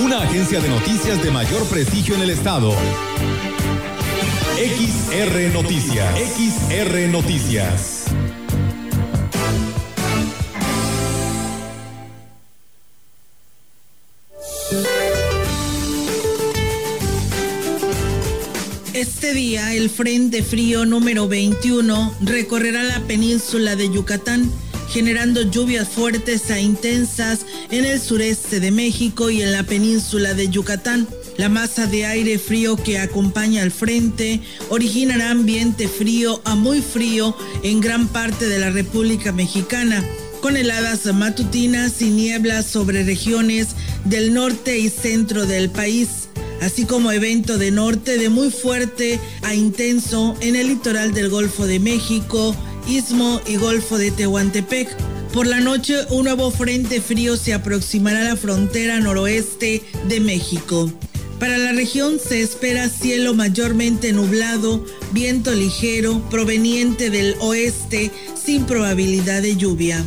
Una agencia de noticias de mayor prestigio en el estado. XR Noticias. XR Noticias. Este día, el Frente Frío número 21 recorrerá la península de Yucatán, generando lluvias fuertes e intensas en el sureste de México y en la península de Yucatán. La masa de aire frío que acompaña al frente originará ambiente frío a muy frío en gran parte de la República Mexicana, con heladas matutinas y nieblas sobre regiones del norte y centro del país así como evento de norte de muy fuerte a intenso en el litoral del Golfo de México, Istmo y Golfo de Tehuantepec. Por la noche, un nuevo frente frío se aproximará a la frontera noroeste de México. Para la región se espera cielo mayormente nublado, viento ligero proveniente del oeste sin probabilidad de lluvia.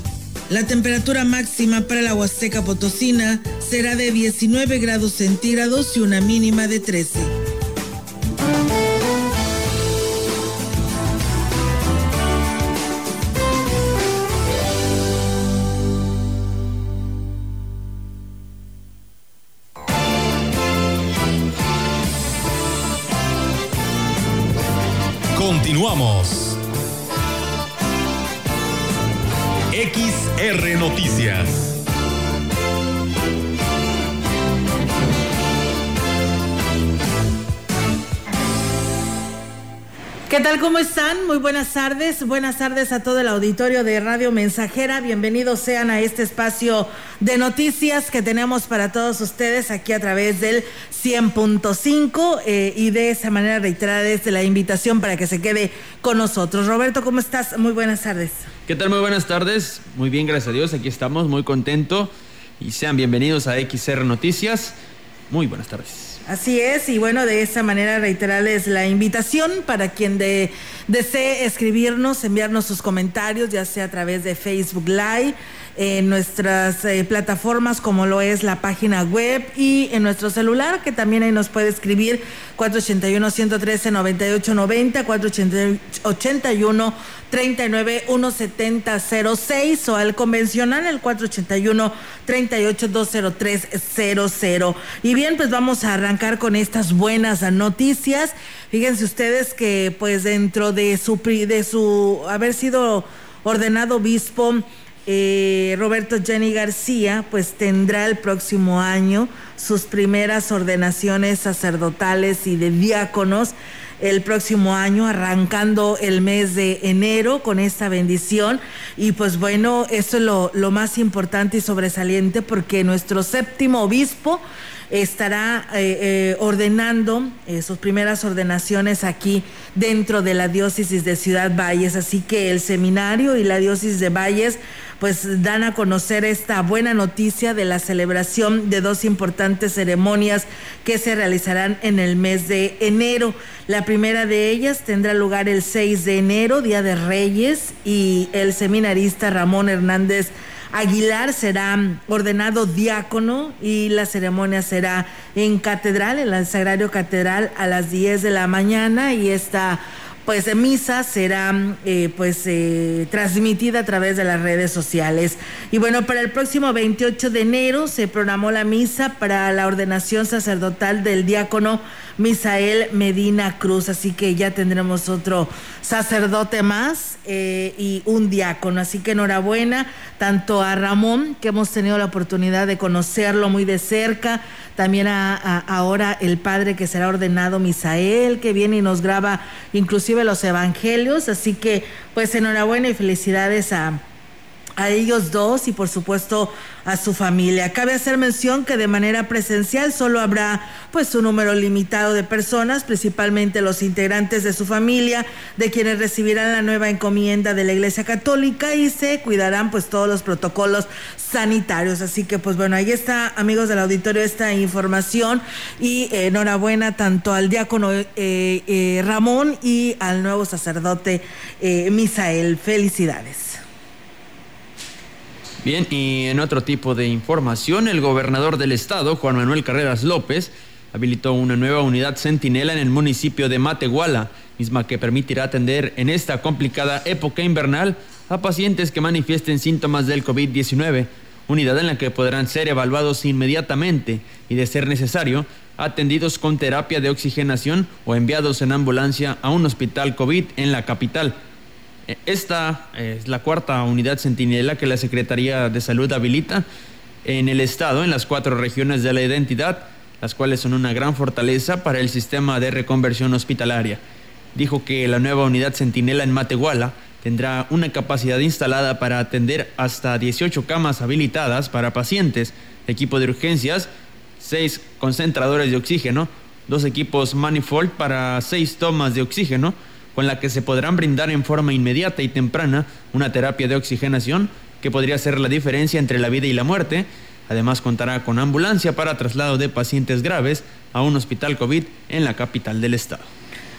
La temperatura máxima para la Huasteca Potosina será de 19 grados centígrados y una mínima de 13. Tal? ¿Cómo están? Muy buenas tardes. Buenas tardes a todo el auditorio de Radio Mensajera. Bienvenidos sean a este espacio de noticias que tenemos para todos ustedes aquí a través del 100.5 eh, y de esa manera reiterarles la invitación para que se quede con nosotros. Roberto, ¿cómo estás? Muy buenas tardes. ¿Qué tal? Muy buenas tardes. Muy bien, gracias a Dios. Aquí estamos, muy contento. Y sean bienvenidos a XR Noticias. Muy buenas tardes. Así es, y bueno, de esa manera reiterarles la invitación para quien de, desee escribirnos, enviarnos sus comentarios, ya sea a través de Facebook Live, en nuestras eh, plataformas como lo es la página web y en nuestro celular, que también ahí nos puede escribir 481-113-9890, 481-39-17006 o al convencional el 481-38-20300. Y bien, pues vamos a arrancar con estas buenas noticias. Fíjense ustedes que pues dentro de su, de su haber sido ordenado obispo, eh, Roberto Jenny García, pues tendrá el próximo año sus primeras ordenaciones sacerdotales y de diáconos el próximo año, arrancando el mes de enero con esta bendición. Y pues bueno, eso es lo, lo más importante y sobresaliente porque nuestro séptimo obispo estará eh, eh, ordenando eh, sus primeras ordenaciones aquí dentro de la diócesis de Ciudad Valles. Así que el seminario y la diócesis de Valles pues dan a conocer esta buena noticia de la celebración de dos importantes ceremonias que se realizarán en el mes de enero. La primera de ellas tendrá lugar el 6 de enero, Día de Reyes, y el seminarista Ramón Hernández Aguilar será ordenado diácono y la ceremonia será en catedral, en el Sagrario Catedral a las 10 de la mañana y esta pues misa será eh, pues eh, transmitida a través de las redes sociales. Y bueno, para el próximo 28 de enero se programó la misa para la ordenación sacerdotal del diácono Misael Medina Cruz, así que ya tendremos otro sacerdote más eh, y un diácono. Así que enhorabuena tanto a Ramón, que hemos tenido la oportunidad de conocerlo muy de cerca, también a, ahora el padre que será ordenado Misael, que viene y nos graba inclusive los evangelios. Así que pues enhorabuena y felicidades a a ellos dos y por supuesto a su familia. Cabe hacer mención que de manera presencial solo habrá pues un número limitado de personas, principalmente los integrantes de su familia, de quienes recibirán la nueva encomienda de la Iglesia Católica y se cuidarán pues todos los protocolos sanitarios. Así que pues bueno, ahí está amigos del auditorio esta información y eh, enhorabuena tanto al diácono eh, eh, Ramón y al nuevo sacerdote Misael. Felicidades. Bien, y en otro tipo de información, el gobernador del estado, Juan Manuel Carreras López, habilitó una nueva unidad centinela en el municipio de Matehuala, misma que permitirá atender en esta complicada época invernal a pacientes que manifiesten síntomas del COVID-19, unidad en la que podrán ser evaluados inmediatamente y, de ser necesario, atendidos con terapia de oxigenación o enviados en ambulancia a un hospital COVID en la capital. Esta es la cuarta unidad centinela que la Secretaría de Salud habilita en el Estado, en las cuatro regiones de la identidad, las cuales son una gran fortaleza para el sistema de reconversión hospitalaria. Dijo que la nueva unidad centinela en Matehuala tendrá una capacidad instalada para atender hasta 18 camas habilitadas para pacientes, equipo de urgencias, seis concentradores de oxígeno, dos equipos manifold para seis tomas de oxígeno, con la que se podrán brindar en forma inmediata y temprana una terapia de oxigenación que podría ser la diferencia entre la vida y la muerte. Además contará con ambulancia para traslado de pacientes graves a un hospital COVID en la capital del estado.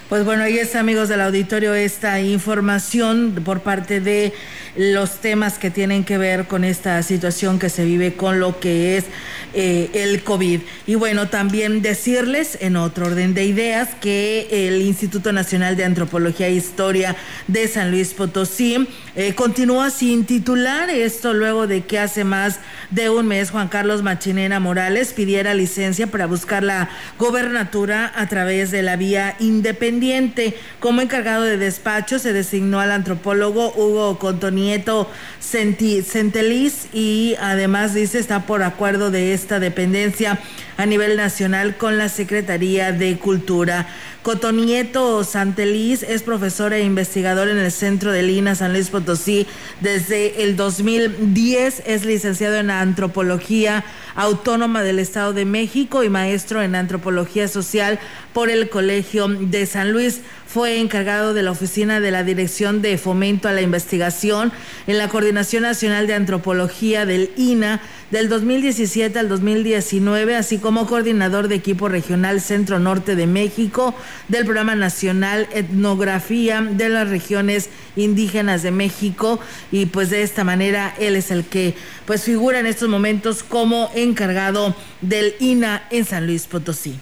Pues bueno, ahí está, amigos del auditorio, esta información por parte de los temas que tienen que ver con esta situación que se vive con lo que es eh, el COVID. Y bueno, también decirles, en otro orden de ideas, que el Instituto Nacional de Antropología e Historia de San Luis Potosí eh, continúa sin titular, esto luego de que hace más de un mes Juan Carlos Machinena Morales pidiera licencia para buscar la gobernatura a través de la vía independiente como encargado de despacho se designó al antropólogo Hugo Contonieto Centelis y además dice está por acuerdo de esta dependencia a nivel nacional con la Secretaría de Cultura. Cotonieto Santeliz es profesor e investigador en el Centro de Lina San Luis Potosí desde el 2010. Es licenciado en Antropología Autónoma del Estado de México y maestro en Antropología Social por el Colegio de San Luis fue encargado de la oficina de la Dirección de Fomento a la Investigación en la Coordinación Nacional de Antropología del INA del 2017 al 2019, así como coordinador de equipo regional Centro Norte de México del Programa Nacional Etnografía de las Regiones Indígenas de México y pues de esta manera él es el que pues figura en estos momentos como encargado del INA en San Luis Potosí.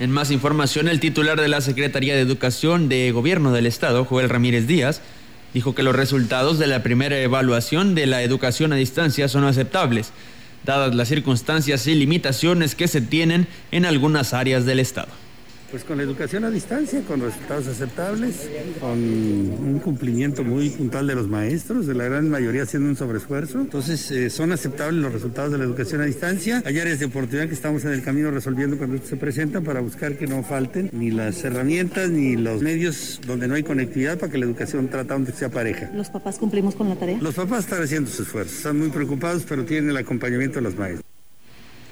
En más información, el titular de la Secretaría de Educación de Gobierno del Estado, Joel Ramírez Díaz, dijo que los resultados de la primera evaluación de la educación a distancia son aceptables, dadas las circunstancias y limitaciones que se tienen en algunas áreas del Estado. Pues con la educación a distancia, con resultados aceptables, con un cumplimiento muy puntual de los maestros, de la gran mayoría haciendo un sobreesfuerzo. Entonces, eh, son aceptables los resultados de la educación a distancia. Hay áreas de oportunidad que estamos en el camino resolviendo cuando se presentan para buscar que no falten ni las herramientas ni los medios donde no hay conectividad para que la educación tratando que sea pareja. ¿Los papás cumplimos con la tarea? Los papás están haciendo sus esfuerzos, están muy preocupados, pero tienen el acompañamiento de los maestros.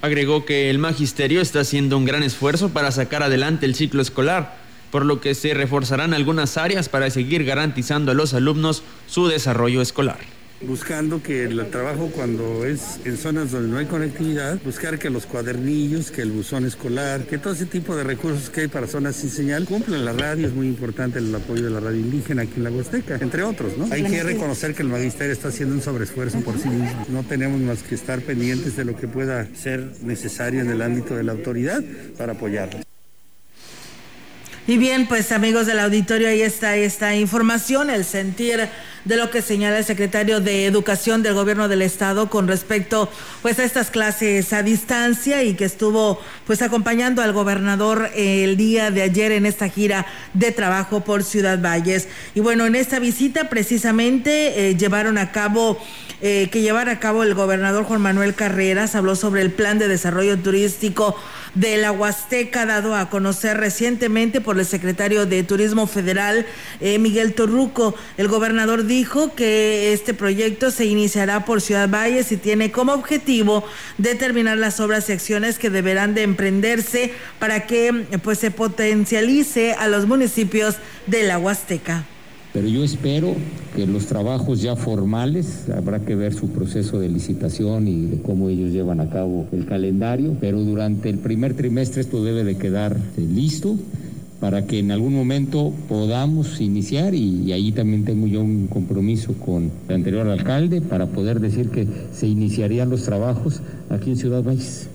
Agregó que el magisterio está haciendo un gran esfuerzo para sacar adelante el ciclo escolar, por lo que se reforzarán algunas áreas para seguir garantizando a los alumnos su desarrollo escolar buscando que el trabajo cuando es en zonas donde no hay conectividad, buscar que los cuadernillos, que el buzón escolar, que todo ese tipo de recursos que hay para zonas sin señal cumplan. La radio es muy importante el apoyo de la radio indígena aquí en la Huasteca, entre otros, ¿no? Hay que reconocer que el magisterio está haciendo un sobreesfuerzo por sí mismo. No tenemos más que estar pendientes de lo que pueda ser necesario en el ámbito de la autoridad para apoyarlos. Y bien, pues amigos del auditorio, ahí está esta información, el sentir de lo que señala el secretario de Educación del Gobierno del Estado con respecto pues a estas clases a distancia y que estuvo pues acompañando al gobernador el día de ayer en esta gira de trabajo por Ciudad Valles. Y bueno, en esta visita precisamente eh, llevaron a cabo eh, que llevar a cabo el gobernador Juan Manuel Carreras, habló sobre el plan de desarrollo turístico de la Huasteca dado a conocer recientemente por el secretario de Turismo Federal, eh, Miguel Torruco. El gobernador dijo dijo que este proyecto se iniciará por Ciudad Valles y tiene como objetivo determinar las obras y acciones que deberán de emprenderse para que pues se potencialice a los municipios de la Huasteca. Pero yo espero que los trabajos ya formales, habrá que ver su proceso de licitación y de cómo ellos llevan a cabo el calendario, pero durante el primer trimestre esto debe de quedar eh, listo para que en algún momento podamos iniciar y, ahí también tengo yo un compromiso con el anterior alcalde para poder decir que se iniciarían los trabajos aquí en Ciudad Valles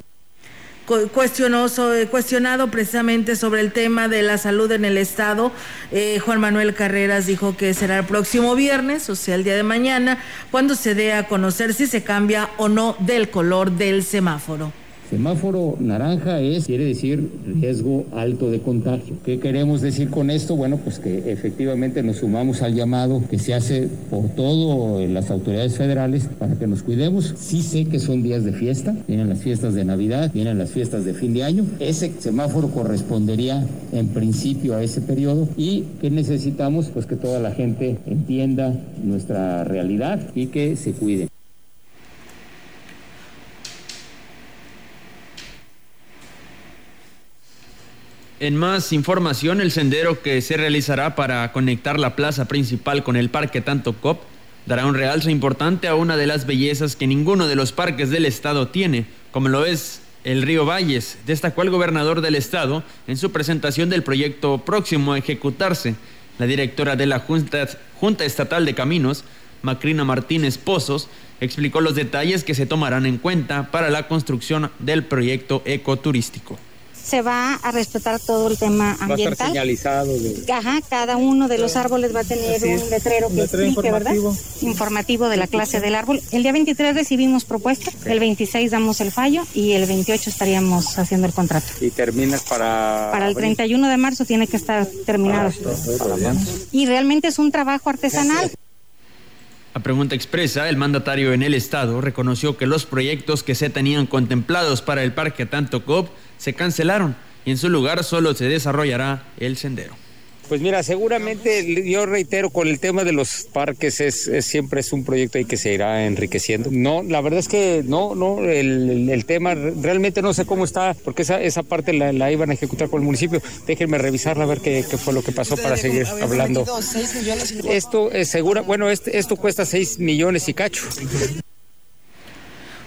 cuestionó, cuestionado precisamente sobre el tema de la salud en el Estado. Eh, Juan Manuel Carreras dijo que será el próximo viernes, o sea, el día de mañana, cuando se dé a conocer si se cambia o no del color del semáforo. Semáforo naranja es, quiere decir riesgo alto de contagio. ¿Qué queremos decir con esto? Bueno, pues que efectivamente nos sumamos al llamado que se hace por todo las autoridades federales para que nos cuidemos. Sí sé que son días de fiesta, vienen las fiestas de Navidad, vienen las fiestas de fin de año. Ese semáforo correspondería en principio a ese periodo y que necesitamos pues que toda la gente entienda nuestra realidad y que se cuide. En más información, el sendero que se realizará para conectar la plaza principal con el Parque Tanto Cop dará un realce importante a una de las bellezas que ninguno de los parques del estado tiene, como lo es el río Valles, destacó el gobernador del estado en su presentación del proyecto próximo a ejecutarse. La directora de la Junta, Junta Estatal de Caminos, Macrina Martínez Pozos, explicó los detalles que se tomarán en cuenta para la construcción del proyecto ecoturístico se va a respetar todo el tema ambiental. Va a estar señalizado. Ajá, cada uno de los árboles va a tener un letrero que explique, informativo. ¿verdad? Informativo de la clase del árbol. El día 23 recibimos propuesta, el 26 damos el fallo y el 28 estaríamos haciendo el contrato. ¿Y terminas para...? Para el 31 de marzo tiene que estar terminado. Y realmente es un trabajo artesanal. A pregunta expresa, el mandatario en el estado reconoció que los proyectos que se tenían contemplados para el parque Tanto Cop se cancelaron y en su lugar solo se desarrollará el sendero. Pues mira, seguramente yo reitero con el tema de los parques es, siempre es un proyecto ahí que se irá enriqueciendo. No, la verdad es que no, no, el, tema realmente no sé cómo está, porque esa, esa parte la, iban a ejecutar con el municipio. Déjenme revisarla a ver qué, fue lo que pasó para seguir hablando. Esto es segura, bueno, este, esto cuesta 6 millones y cacho.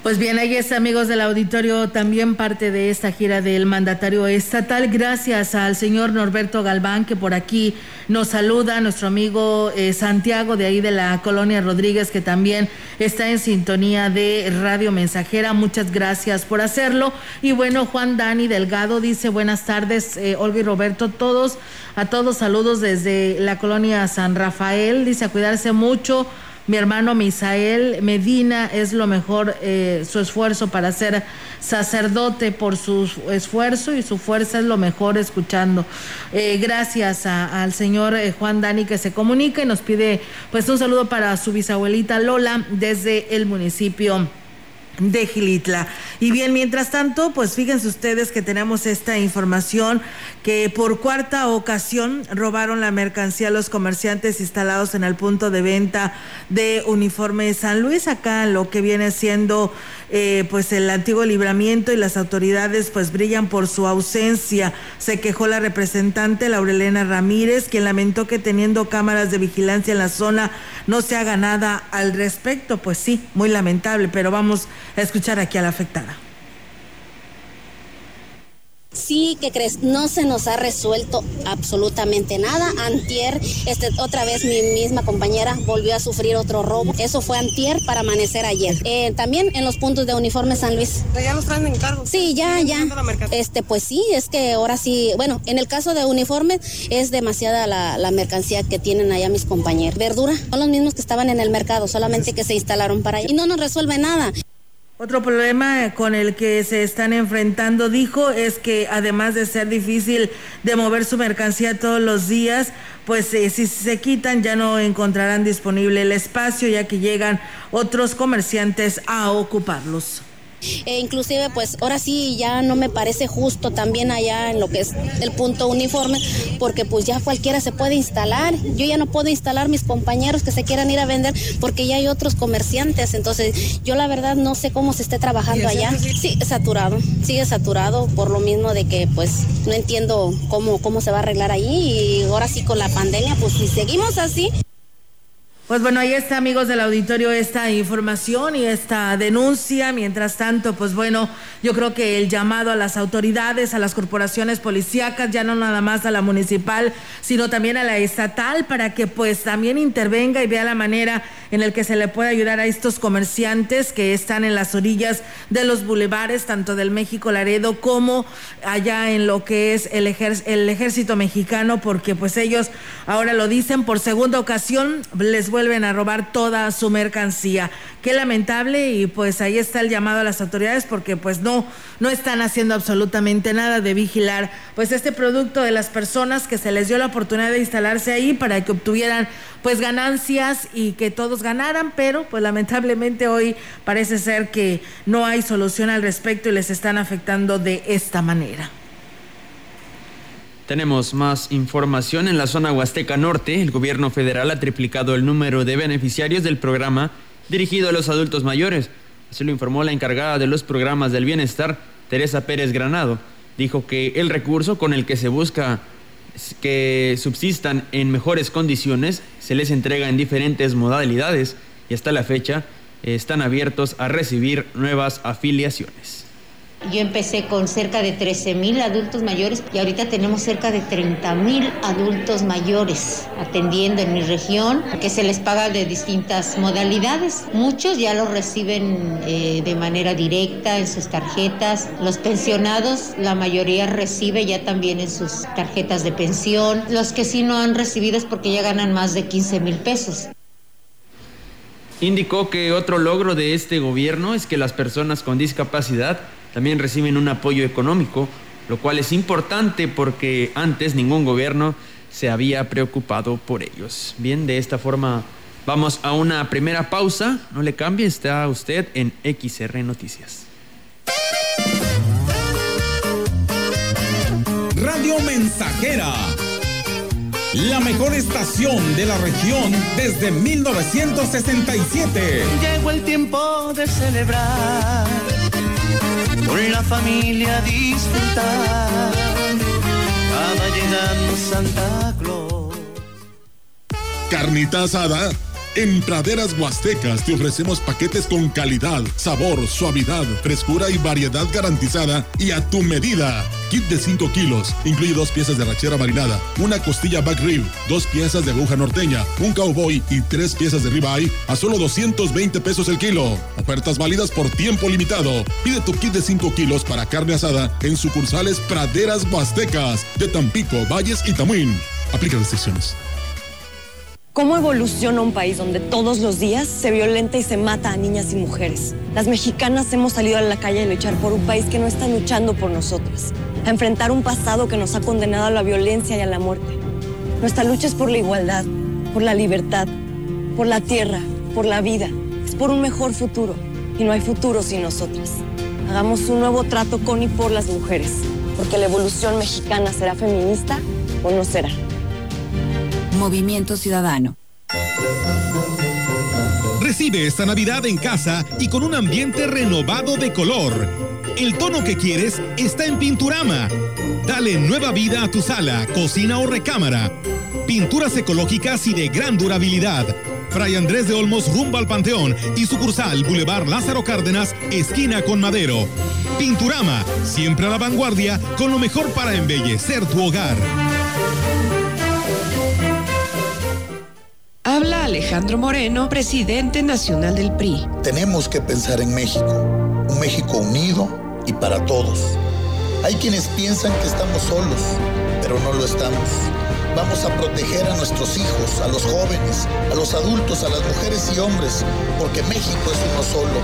Pues bien, ahí está, amigos del auditorio, también parte de esta gira del mandatario estatal. Gracias al señor Norberto Galván, que por aquí nos saluda, nuestro amigo eh, Santiago, de ahí de la colonia Rodríguez, que también está en sintonía de Radio Mensajera. Muchas gracias por hacerlo. Y bueno, Juan Dani Delgado dice: Buenas tardes, eh, Olga y Roberto, todos, a todos saludos desde la colonia San Rafael. Dice a cuidarse mucho mi hermano Misael Medina es lo mejor, eh, su esfuerzo para ser sacerdote por su esfuerzo y su fuerza es lo mejor escuchando. Eh, gracias al señor eh, Juan Dani que se comunica y nos pide pues un saludo para su bisabuelita Lola desde el municipio de Gilitla. Y bien, mientras tanto, pues fíjense ustedes que tenemos esta información que por cuarta ocasión robaron la mercancía a los comerciantes instalados en el punto de venta de uniforme San Luis, acá lo que viene siendo eh, pues el antiguo libramiento y las autoridades pues brillan por su ausencia. Se quejó la representante Laurelena Ramírez, quien lamentó que teniendo cámaras de vigilancia en la zona no se haga nada al respecto. Pues sí, muy lamentable, pero vamos a escuchar aquí a la afectada. Sí, que crees? No se nos ha resuelto absolutamente nada. Antier, este, otra vez mi misma compañera volvió a sufrir otro robo. Eso fue antier para amanecer ayer. Eh, también en los puntos de uniforme San Luis. ¿Ya los traen en cargo? Sí, ya, ya. Este, pues sí, es que ahora sí, bueno, en el caso de uniforme es demasiada la, la mercancía que tienen allá mis compañeros. Verdura, son los mismos que estaban en el mercado, solamente que se instalaron para allá. Y no nos resuelve nada. Otro problema con el que se están enfrentando, dijo, es que además de ser difícil de mover su mercancía todos los días, pues eh, si se quitan ya no encontrarán disponible el espacio ya que llegan otros comerciantes a ocuparlos. E inclusive pues ahora sí ya no me parece justo también allá en lo que es el punto uniforme, porque pues ya cualquiera se puede instalar. Yo ya no puedo instalar mis compañeros que se quieran ir a vender porque ya hay otros comerciantes. Entonces yo la verdad no sé cómo se esté trabajando allá. Sí, saturado, sigue saturado por lo mismo de que pues no entiendo cómo, cómo se va a arreglar ahí y ahora sí con la pandemia pues si seguimos así pues bueno, ahí está, amigos del auditorio, esta información y esta denuncia. Mientras tanto, pues bueno, yo creo que el llamado a las autoridades, a las corporaciones policíacas, ya no nada más a la municipal, sino también a la estatal, para que pues también intervenga y vea la manera en la que se le puede ayudar a estos comerciantes que están en las orillas de los bulevares, tanto del México Laredo como allá en lo que es el, el ejército mexicano, porque pues ellos ahora lo dicen por segunda ocasión, les vuelven a robar toda su mercancía. Qué lamentable y pues ahí está el llamado a las autoridades porque pues no no están haciendo absolutamente nada de vigilar pues este producto de las personas que se les dio la oportunidad de instalarse ahí para que obtuvieran pues ganancias y que todos ganaran, pero pues lamentablemente hoy parece ser que no hay solución al respecto y les están afectando de esta manera. Tenemos más información en la zona Huasteca Norte. El gobierno federal ha triplicado el número de beneficiarios del programa dirigido a los adultos mayores. Así lo informó la encargada de los programas del bienestar, Teresa Pérez Granado. Dijo que el recurso con el que se busca que subsistan en mejores condiciones se les entrega en diferentes modalidades y hasta la fecha están abiertos a recibir nuevas afiliaciones. Yo empecé con cerca de 13 mil adultos mayores y ahorita tenemos cerca de 30 mil adultos mayores atendiendo en mi región, que se les paga de distintas modalidades. Muchos ya lo reciben eh, de manera directa en sus tarjetas. Los pensionados, la mayoría recibe ya también en sus tarjetas de pensión. Los que sí no han recibido es porque ya ganan más de 15 mil pesos. Indicó que otro logro de este gobierno es que las personas con discapacidad también reciben un apoyo económico, lo cual es importante porque antes ningún gobierno se había preocupado por ellos. Bien, de esta forma vamos a una primera pausa. No le cambie, está usted en XR Noticias. Radio Mensajera. La mejor estación de la región desde 1967. Llegó el tiempo de celebrar con la familia disfrutar. Va llegando Santa Claus. Carnita asada. En Praderas Huastecas te ofrecemos paquetes con calidad, sabor, suavidad, frescura y variedad garantizada y a tu medida. Kit de 5 kilos. Incluye dos piezas de rachera marinada, una costilla back rib, dos piezas de aguja norteña, un cowboy y tres piezas de ribeye a solo 220 pesos el kilo. Ofertas válidas por tiempo limitado. Pide tu kit de 5 kilos para carne asada en sucursales Praderas Huastecas de Tampico, Valles y Tamuín. Aplica restricciones. ¿Cómo evoluciona un país donde todos los días se violenta y se mata a niñas y mujeres? Las mexicanas hemos salido a la calle a luchar por un país que no está luchando por nosotras, a enfrentar un pasado que nos ha condenado a la violencia y a la muerte. Nuestra lucha es por la igualdad, por la libertad, por la tierra, por la vida, es por un mejor futuro y no hay futuro sin nosotras. Hagamos un nuevo trato con y por las mujeres, porque la evolución mexicana será feminista o no será. Movimiento Ciudadano. Recibe esta Navidad en casa y con un ambiente renovado de color. El tono que quieres está en Pinturama. Dale nueva vida a tu sala, cocina o recámara. Pinturas ecológicas y de gran durabilidad. Fray Andrés de Olmos rumbo al Panteón y sucursal Boulevard Lázaro Cárdenas, esquina con Madero. Pinturama, siempre a la vanguardia con lo mejor para embellecer tu hogar. Habla Alejandro Moreno, presidente nacional del PRI. Tenemos que pensar en México, un México unido y para todos. Hay quienes piensan que estamos solos, pero no lo estamos. Vamos a proteger a nuestros hijos, a los jóvenes, a los adultos, a las mujeres y hombres, porque México es uno solo.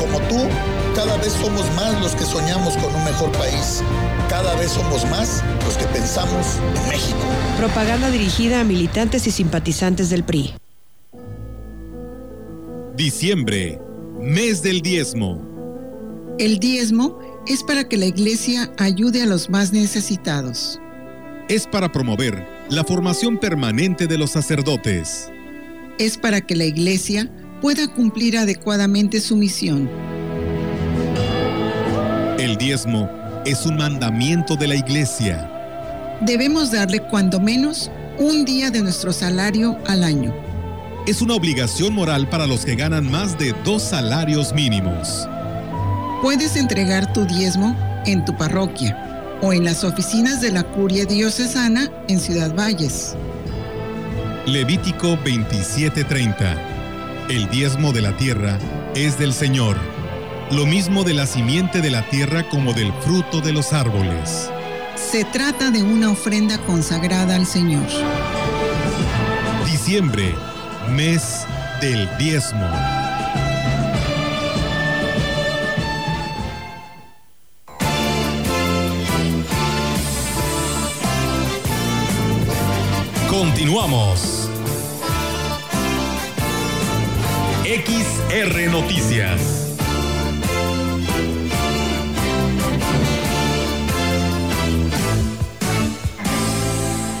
Como tú, cada vez somos más los que soñamos con un mejor país. Cada vez somos más los que pensamos en México. Propaganda dirigida a militantes y simpatizantes del PRI. Diciembre, mes del diezmo. El diezmo es para que la iglesia ayude a los más necesitados. Es para promover la formación permanente de los sacerdotes. Es para que la iglesia pueda cumplir adecuadamente su misión. El diezmo es un mandamiento de la iglesia. Debemos darle cuando menos un día de nuestro salario al año. Es una obligación moral para los que ganan más de dos salarios mínimos. Puedes entregar tu diezmo en tu parroquia o en las oficinas de la Curia Diocesana en Ciudad Valles. Levítico 27:30 El diezmo de la tierra es del Señor, lo mismo de la simiente de la tierra como del fruto de los árboles. Se trata de una ofrenda consagrada al Señor. Diciembre, mes del diezmo. Continuamos. XR Noticias.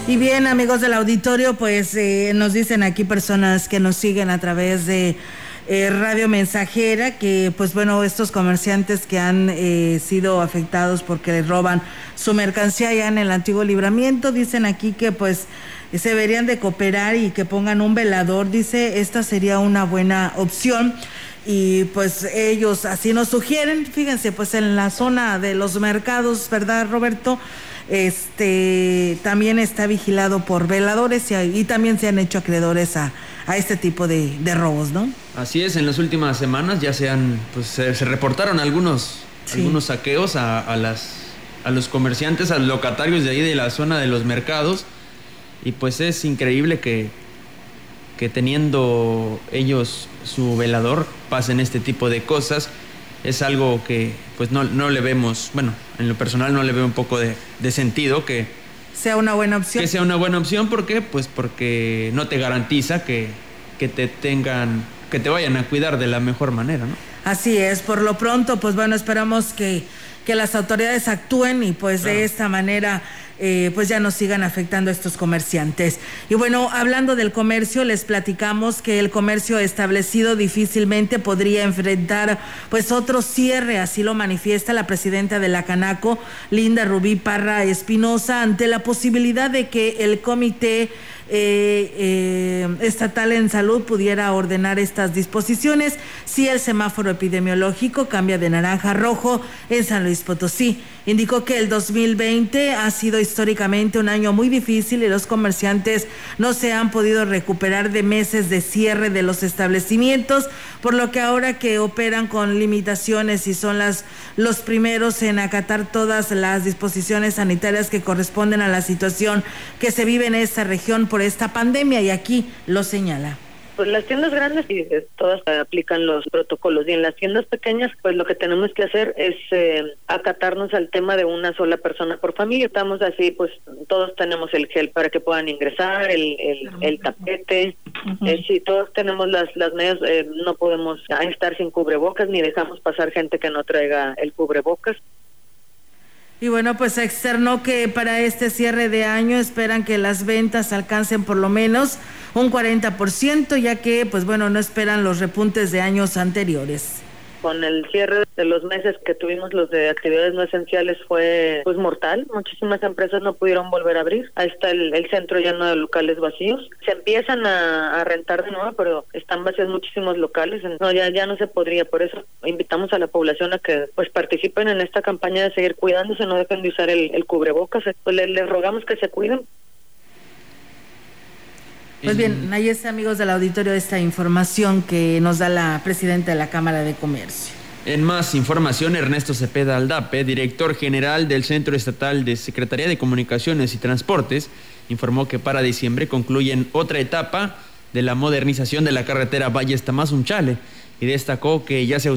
Y bien, amigos del auditorio, pues eh, nos dicen aquí personas que nos siguen a través de eh, Radio Mensajera que, pues bueno, estos comerciantes que han eh, sido afectados porque les roban su mercancía allá en el antiguo libramiento, dicen aquí que pues se deberían de cooperar y que pongan un velador, dice, esta sería una buena opción y pues ellos así nos sugieren, fíjense, pues en la zona de los mercados, ¿verdad, Roberto? Este también está vigilado por veladores y, también se han hecho acreedores a, este tipo de, robos, ¿no? Así es, en las últimas semanas ya se han, pues se, reportaron algunos, algunos saqueos a, las, a los comerciantes, a los locatarios de ahí de la zona de los mercados y pues es increíble que, que teniendo ellos su velador pasen este tipo de cosas es algo que pues no, no, le vemos, bueno, en lo personal no le veo un poco de, sentido que sea una buena opción. Que sea una buena opción, ¿por qué? Pues porque no te garantiza que, que te tengan, que te vayan a cuidar de la mejor manera, ¿no? Así es, por lo pronto, pues bueno, esperamos que, que las autoridades actúen y pues de esta manera eh, pues ya no sigan afectando a estos comerciantes. Y bueno, hablando del comercio, les platicamos que el comercio establecido difícilmente podría enfrentar pues otro cierre, así lo manifiesta la presidenta de la Canaco, Linda Rubí Parra Espinosa, ante la posibilidad de que el comité eh, eh, estatal en salud pudiera ordenar estas disposiciones si el semáforo epidemiológico cambia de naranja a rojo en San Luis Potosí. Indicó que el 2020 ha sido históricamente un año muy difícil y los comerciantes no se han podido recuperar de meses de cierre de los establecimientos, por lo que ahora que operan con limitaciones y son las, los primeros en acatar todas las disposiciones sanitarias que corresponden a la situación que se vive en esta región por esta pandemia y aquí lo señala. Pues las tiendas grandes y todas aplican los protocolos y en las tiendas pequeñas pues lo que tenemos que hacer es eh, acatarnos al tema de una sola persona por familia. Estamos así pues todos tenemos el gel para que puedan ingresar, el, el, tapete, eh, si todos tenemos las, las medidas, eh, no podemos estar sin cubrebocas ni dejamos pasar gente que no traiga el cubrebocas. Y bueno, pues externó que para este cierre de año esperan que las ventas alcancen por lo menos un 40%, ya que, pues bueno, no esperan los repuntes de años anteriores con el cierre de los meses que tuvimos los de actividades no esenciales fue pues mortal. Muchísimas empresas no pudieron volver a abrir. Ahí está el, centro lleno de locales vacíos. Se empiezan a, rentar de nuevo, pero están vacíos muchísimos locales. No, ya, ya no se podría. Por eso invitamos a la población a que pues participen en esta campaña de seguir cuidándose, no dejen de usar el, cubrebocas. Pues les rogamos que se cuiden pues bien, ahí está, amigos del auditorio, esta información que nos da la presidenta de la Cámara de Comercio. En más información, Ernesto Cepeda Aldape, director general del Centro Estatal de Secretaría de Comunicaciones y Transportes, informó que para diciembre concluyen otra etapa de la modernización de la carretera Valles Tamazunchale y destacó que ya se,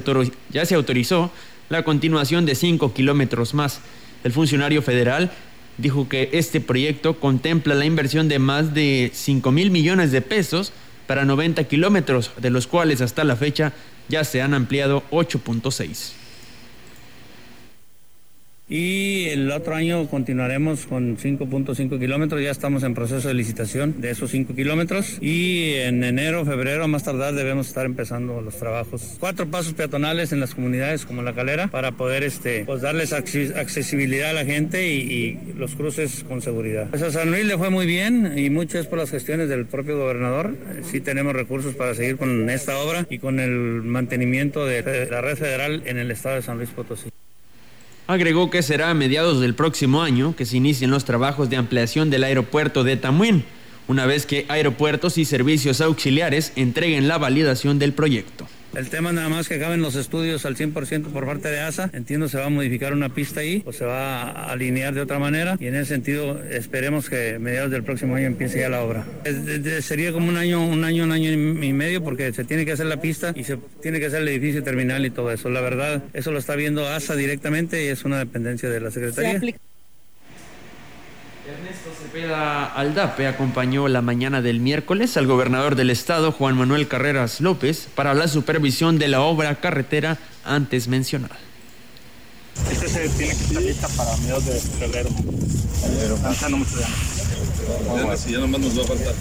ya se autorizó la continuación de cinco kilómetros más. El funcionario federal dijo que este proyecto contempla la inversión de más de 5 mil millones de pesos para 90 kilómetros, de los cuales hasta la fecha ya se han ampliado 8.6. y el otro año continuaremos con 5.5 kilómetros. Ya estamos en proceso de licitación de esos 5 kilómetros y en enero, febrero, más tardar debemos estar empezando los trabajos. Cuatro pasos peatonales en las comunidades como La Calera para poder este, pues darles accesibilidad a la gente y, los cruces con seguridad. Pues a San Luis le fue muy bien y mucho es por las gestiones del propio gobernador. Sí tenemos recursos para seguir con esta obra y con el mantenimiento de la red federal en el estado de San Luis Potosí. Agregó que será a mediados del próximo año que se inicien los trabajos de ampliación del aeropuerto de Tamuín, una vez que aeropuertos y servicios auxiliares entreguen la validación del proyecto. El tema nada más que acaben los estudios al 100% por parte de ASA. Entiendo se va a modificar una pista ahí o se va a alinear de otra manera y en ese sentido esperemos que mediados del próximo año empiece ya la obra. sería como un año, un año, un año y medio porque se tiene que hacer la pista y se tiene que hacer el edificio terminal y todo eso. La verdad, eso lo está viendo ASA directamente y es una dependencia de la Secretaría. Cepeda Aldape acompañó la mañana del miércoles al gobernador del estado, Juan Manuel Carreras López, para la supervisión de la obra carretera antes mencionada. Esta se tiene que estar lista para mediados de febrero. Febrero. no mucho ya. Si ya nomás nos va a faltar.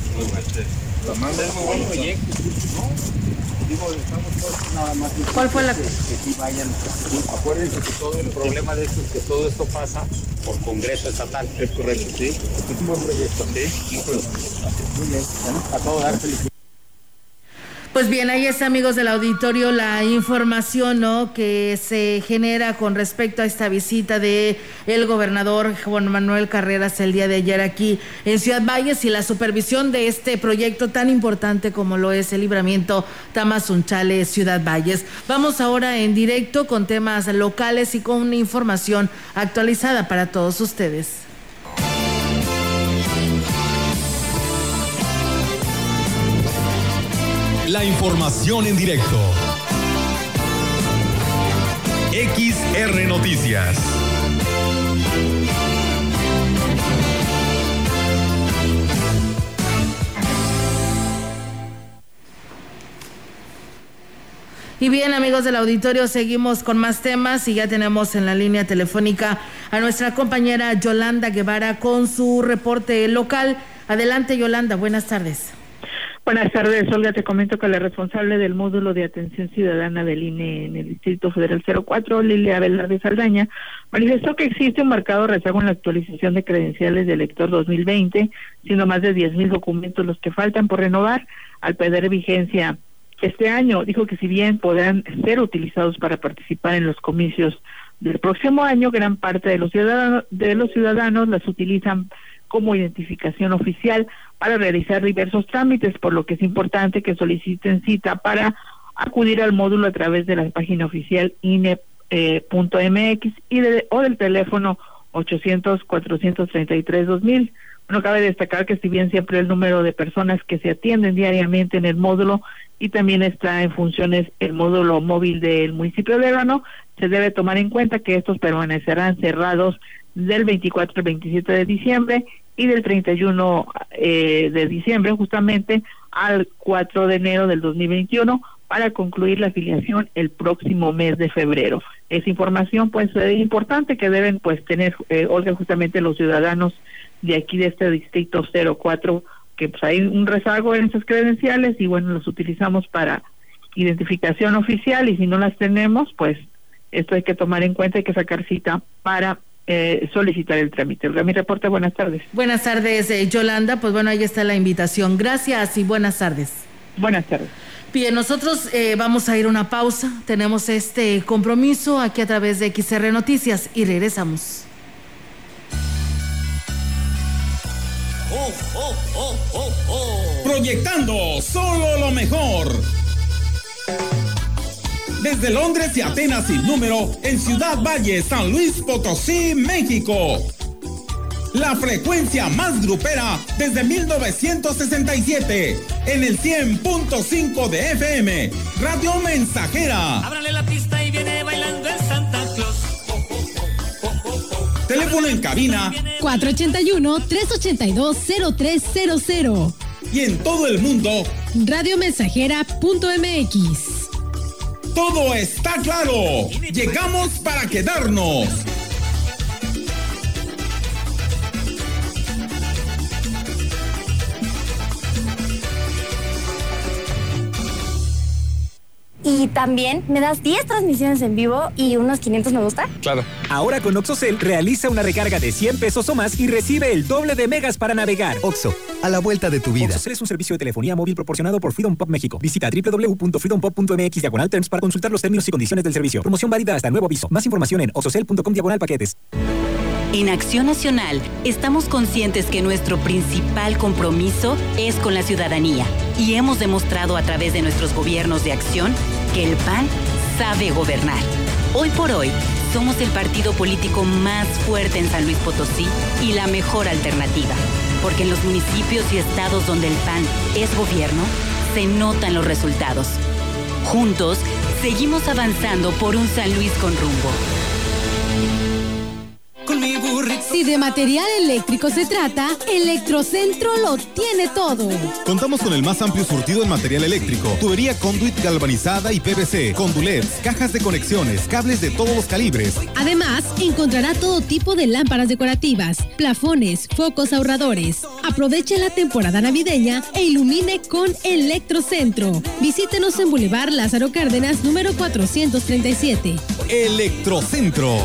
La manda es muy buen proyecto. ¿Cuál fue la que, que vayan? Acuérdense que todo el problema de esto es que todo esto pasa por Congreso Estatal. Es correcto, sí. Es un buen proyecto, sí. Muy bien. a todo dar felicidades. Pues bien, ahí está, amigos del auditorio, la información ¿no? que se genera con respecto a esta visita de el gobernador Juan Manuel Carreras el día de ayer aquí en Ciudad Valles y la supervisión de este proyecto tan importante como lo es el libramiento Tamazunchale Ciudad Valles. Vamos ahora en directo con temas locales y con una información actualizada para todos ustedes. La información en directo. XR Noticias. Y bien, amigos del auditorio, seguimos con más temas y ya tenemos en la línea telefónica a nuestra compañera Yolanda Guevara con su reporte local. Adelante, Yolanda, buenas tardes. Buenas tardes, Olga. Te comento que la responsable del módulo de atención ciudadana del INE en el Distrito Federal 04, Lilia Velarde Saldaña, manifestó que existe un marcado rezago en la actualización de credenciales de elector 2020, siendo más de 10.000 documentos los que faltan por renovar al perder vigencia este año. Dijo que si bien podrán ser utilizados para participar en los comicios del próximo año, gran parte de los ciudadanos, de los ciudadanos las utilizan como identificación oficial para realizar diversos trámites, por lo que es importante que soliciten cita para acudir al módulo a través de la página oficial INE.mx eh, y de, o del teléfono 800-433-2000. Bueno, cabe destacar que si bien siempre el número de personas que se atienden diariamente en el módulo y también está en funciones el módulo móvil del municipio de Ébano, se debe tomar en cuenta que estos permanecerán cerrados del 24 al 27 de diciembre y del 31 eh, de diciembre justamente al 4 de enero del 2021 para concluir la afiliación el próximo mes de febrero. Esa información pues es importante que deben pues tener, eh, Olga, justamente los ciudadanos de aquí de este distrito 04, que pues hay un rezago en esas credenciales y bueno, los utilizamos para identificación oficial y si no las tenemos, pues esto hay que tomar en cuenta, hay que sacar cita para eh, solicitar el trámite. Mi reporte, buenas tardes. Buenas tardes, eh, Yolanda. Pues bueno, ahí está la invitación. Gracias y buenas tardes. Buenas tardes. Bien, nosotros eh, vamos a ir a una pausa. Tenemos este compromiso aquí a través de XR Noticias y regresamos. Proyectando solo lo mejor desde Londres y Atenas sin número, en Ciudad Valle, San Luis Potosí, México. La frecuencia más grupera desde 1967, en el 100.5 de FM, Radio Mensajera. Ábrale la pista y viene bailando el Santa Claus. Teléfono en cabina 481-382-0300. Y en todo el mundo, radiomensajera.mx. Todo está claro. Llegamos para quedarnos. Y también me das 10 transmisiones en vivo y unos 500 me gusta. Claro. Ahora con OxoCell realiza una recarga de 100 pesos o más y recibe el doble de megas para navegar. Oxo, a la vuelta de tu vida. OxoCell es un servicio de telefonía móvil proporcionado por Freedom Pop México. Visita www.freedompop.mx diagonal terms para consultar los términos y condiciones del servicio. Promoción válida hasta nuevo aviso. Más información en oxocell.com diagonal paquetes. En Acción Nacional estamos conscientes que nuestro principal compromiso es con la ciudadanía y hemos demostrado a través de nuestros gobiernos de acción que el PAN sabe gobernar. Hoy por hoy somos el partido político más fuerte en San Luis Potosí y la mejor alternativa, porque en los municipios y estados donde el PAN es gobierno, se notan los resultados. Juntos, seguimos avanzando por un San Luis con rumbo. Si de material eléctrico se trata, Electrocentro lo tiene todo. Contamos con el más amplio surtido en material eléctrico, tubería conduit galvanizada y PVC, condulets, cajas de conexiones, cables de todos los calibres. Además, encontrará todo tipo de lámparas decorativas, plafones, focos ahorradores. Aproveche la temporada navideña e ilumine con Electrocentro. Visítenos en Boulevard Lázaro Cárdenas, número 437. Electrocentro.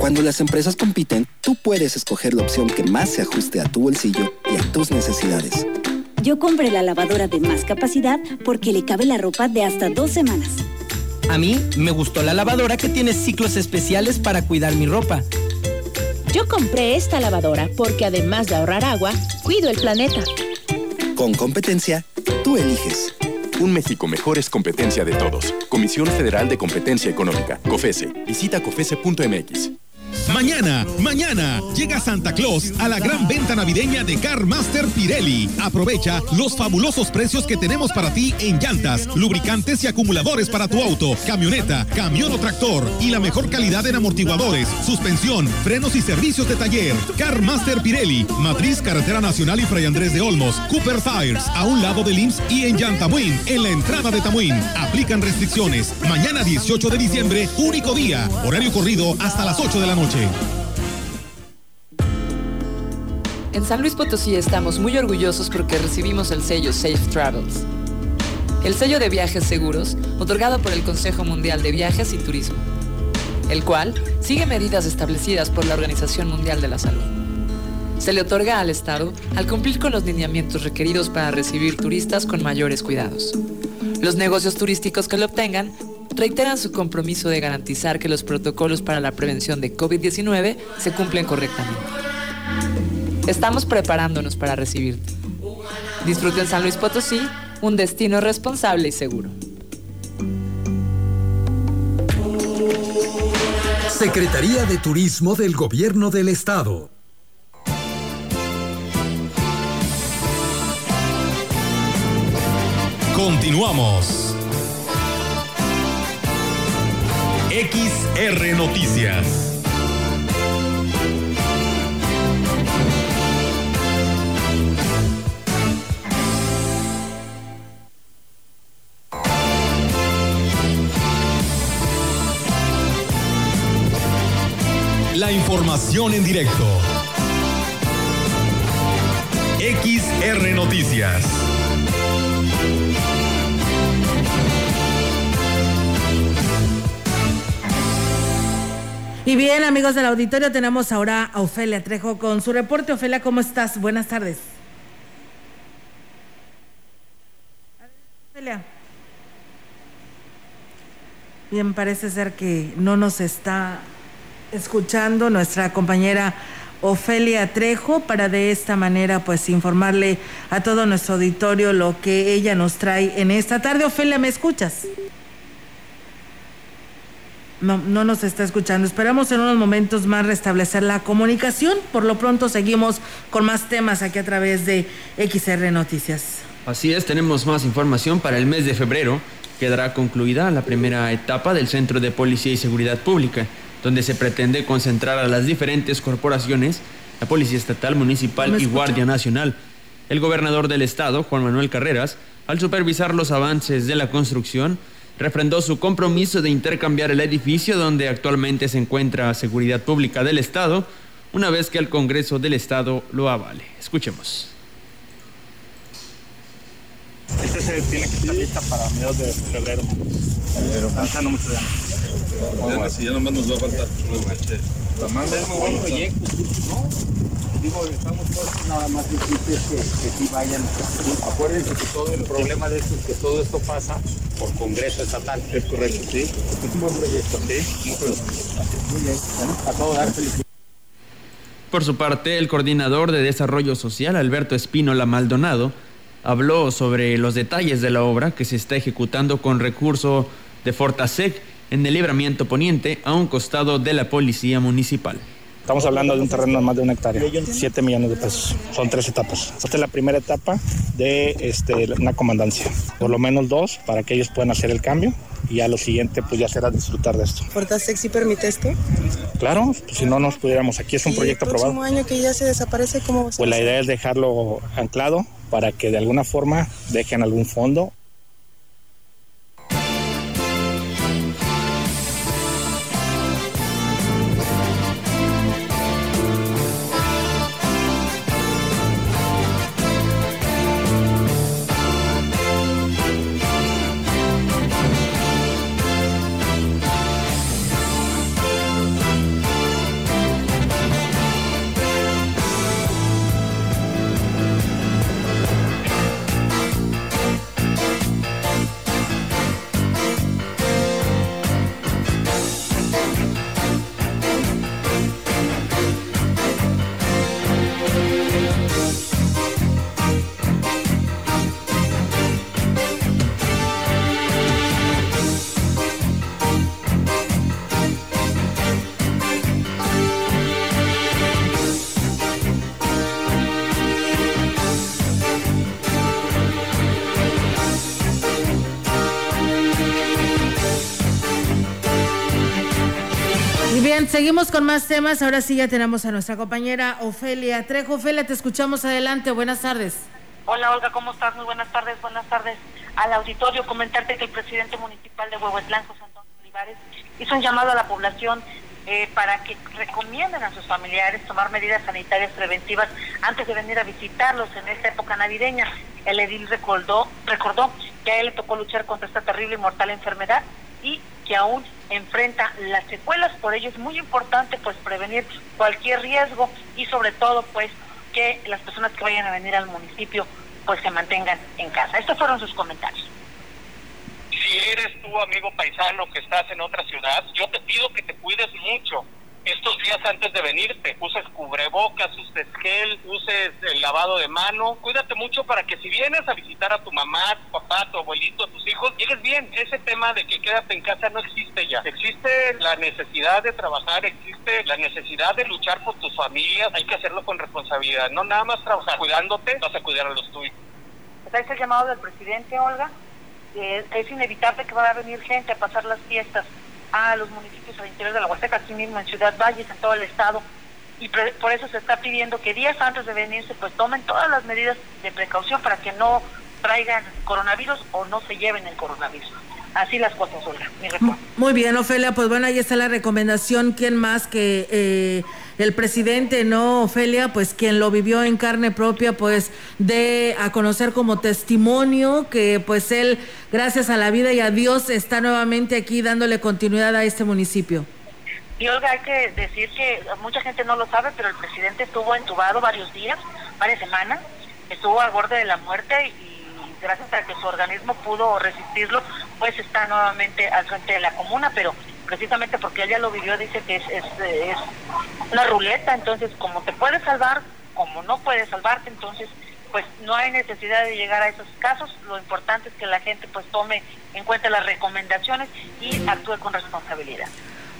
Cuando las empresas compiten, tú puedes escoger la opción que más se ajuste a tu bolsillo y a tus necesidades. Yo compré la lavadora de más capacidad porque le cabe la ropa de hasta dos semanas. A mí me gustó la lavadora que tiene ciclos especiales para cuidar mi ropa. Yo compré esta lavadora porque además de ahorrar agua, cuido el planeta. Con competencia, tú eliges. Un México mejor es competencia de todos. Comisión Federal de Competencia Económica, COFESE. Visita COFESE.mx. Mañana, mañana, llega Santa Claus a la gran venta navideña de Car Master Pirelli. Aprovecha los fabulosos precios que tenemos para ti en llantas, lubricantes y acumuladores para tu auto, camioneta, camión o tractor y la mejor calidad en amortiguadores, suspensión, frenos y servicios de taller. Car Master Pirelli, Matriz Carretera Nacional y Fray Andrés de Olmos, Cooper Tires, a un lado del IMSS y en Yantamuín, en la entrada de Tamuín. Aplican restricciones. Mañana 18 de diciembre, único día, horario corrido hasta las 8 de la noche. En San Luis Potosí estamos muy orgullosos porque recibimos el sello Safe Travels, el sello de viajes seguros otorgado por el Consejo Mundial de Viajes y Turismo, el cual sigue medidas establecidas por la Organización Mundial de la Salud. Se le otorga al Estado al cumplir con los lineamientos requeridos para recibir turistas con mayores cuidados. Los negocios turísticos que lo obtengan reiteran su compromiso de garantizar que los protocolos para la prevención de COVID-19 se cumplen correctamente. Estamos preparándonos para recibirte. Disfruten San Luis Potosí, un destino responsable y seguro. Secretaría de Turismo del Gobierno del Estado. Continuamos. XR Noticias. La información en directo. XR Noticias. Y bien, amigos del auditorio, tenemos ahora a Ofelia Trejo con su reporte. Ofelia, ¿cómo estás? Buenas tardes. Ofelia. Bien, parece ser que no nos está escuchando nuestra compañera Ofelia Trejo para de esta manera pues informarle a todo nuestro auditorio lo que ella nos trae en esta tarde. Ofelia, ¿me escuchas? No, no nos está escuchando. Esperamos en unos momentos más restablecer la comunicación. Por lo pronto seguimos con más temas aquí a través de XR Noticias. Así es, tenemos más información para el mes de febrero. Quedará concluida la primera etapa del Centro de Policía y Seguridad Pública, donde se pretende concentrar a las diferentes corporaciones, la Policía Estatal, Municipal y Guardia Nacional. El gobernador del estado, Juan Manuel Carreras, al supervisar los avances de la construcción, refrendó su compromiso de intercambiar el edificio donde actualmente se encuentra Seguridad Pública del Estado, una vez que el Congreso del Estado lo avale. Escuchemos. Este se tiene que estar lista para mediados de febrero. Avanzando mucho ya. Bueno, si ya nomás nos va a faltar. Es muy buen proyecto, ¿no? Digo, estamos todos nada más difíciles que, que sí vayan. Acuérdense que todo el problema de esto es que todo esto pasa por Congreso Estatal. Es correcto, sí. Es un buen proyecto, ¿sí? Muy bien. Bueno, a todo dar felicidades. Por su parte, el coordinador de Desarrollo Social, Alberto Espínola Maldonado, habló sobre los detalles de la obra que se está ejecutando con recurso de Fortasec en el libramiento poniente a un costado de la Policía Municipal. Estamos hablando de un terreno de más de una hectárea, 7 millones de pesos. Son tres etapas. Esta es la primera etapa de este, una comandancia. Por lo menos dos para que ellos puedan hacer el cambio y ya lo siguiente pues ya será disfrutar de esto. ¿Fortasec sí permite esto? Claro, pues, si no nos pudiéramos, aquí es un ¿Y proyecto el próximo aprobado. año que ya se desaparece, ¿cómo va a ser? Pues la idea es dejarlo anclado para que de alguna forma dejen algún fondo seguimos con más temas. Ahora sí ya tenemos a nuestra compañera Ofelia Trejo. Ofelia, te escuchamos adelante. Buenas tardes. Hola Olga, ¿cómo estás? Muy buenas tardes, buenas tardes al auditorio. Comentarte que el presidente municipal de Huehuetlán, José Antonio Olivares, hizo un llamado a la población eh, para que recomienden a sus familiares tomar medidas sanitarias preventivas antes de venir a visitarlos en esta época navideña. El edil recordó, recordó que a él le tocó luchar contra esta terrible y mortal enfermedad y que aún enfrenta las secuelas, por ello es muy importante pues prevenir cualquier riesgo y sobre todo pues que las personas que vayan a venir al municipio pues se mantengan en casa. Estos fueron sus comentarios. si eres tú, amigo paisano, que estás en otra ciudad, yo te pido que te cuides mucho estos días antes de venirte. Uses cubrebocas, uses gel, uses el lavado de mano. Cuídate mucho para que si vienes a visitar a tu mamá, tu papá, tu abuelito, a tus hijos, llegues bien. Ese tema de que quédate en casa no existe ya. Existe la necesidad de trabajar, existe la necesidad de luchar por tus familias. Hay que hacerlo con responsabilidad, no nada más trabajar. Cuidándote, vas a cuidar a los tuyos. Está el llamado del presidente, Olga. Es inevitable que va a venir gente a pasar las fiestas a los municipios al interior de la Huasteca, aquí mismo en Ciudad Valles, en todo el estado. Y pre- por eso se está pidiendo que días antes de venirse, pues tomen todas las medidas de precaución para que no traigan coronavirus o no se lleven el coronavirus. Así las cosas, Olga. Mi. Muy bien, Ofelia, pues bueno, ahí está la recomendación. ¿Quién más que eh, el presidente, no, Ofelia? Pues quien lo vivió en carne propia, pues de a conocer como testimonio que pues él, gracias a la vida y a Dios, está nuevamente aquí dándole continuidad a este municipio. Y Olga, hay que decir que mucha gente no lo sabe, pero el presidente estuvo entubado varios días, varias semanas, estuvo al borde de la muerte y gracias a que su organismo pudo resistirlo, pues está nuevamente al frente de la comuna, pero precisamente porque él ya lo vivió, dice que es, es, es una ruleta, entonces como te puedes salvar, como no puedes salvarte, entonces pues no hay necesidad de llegar a esos casos, lo importante es que la gente pues tome en cuenta las recomendaciones y actúe con responsabilidad.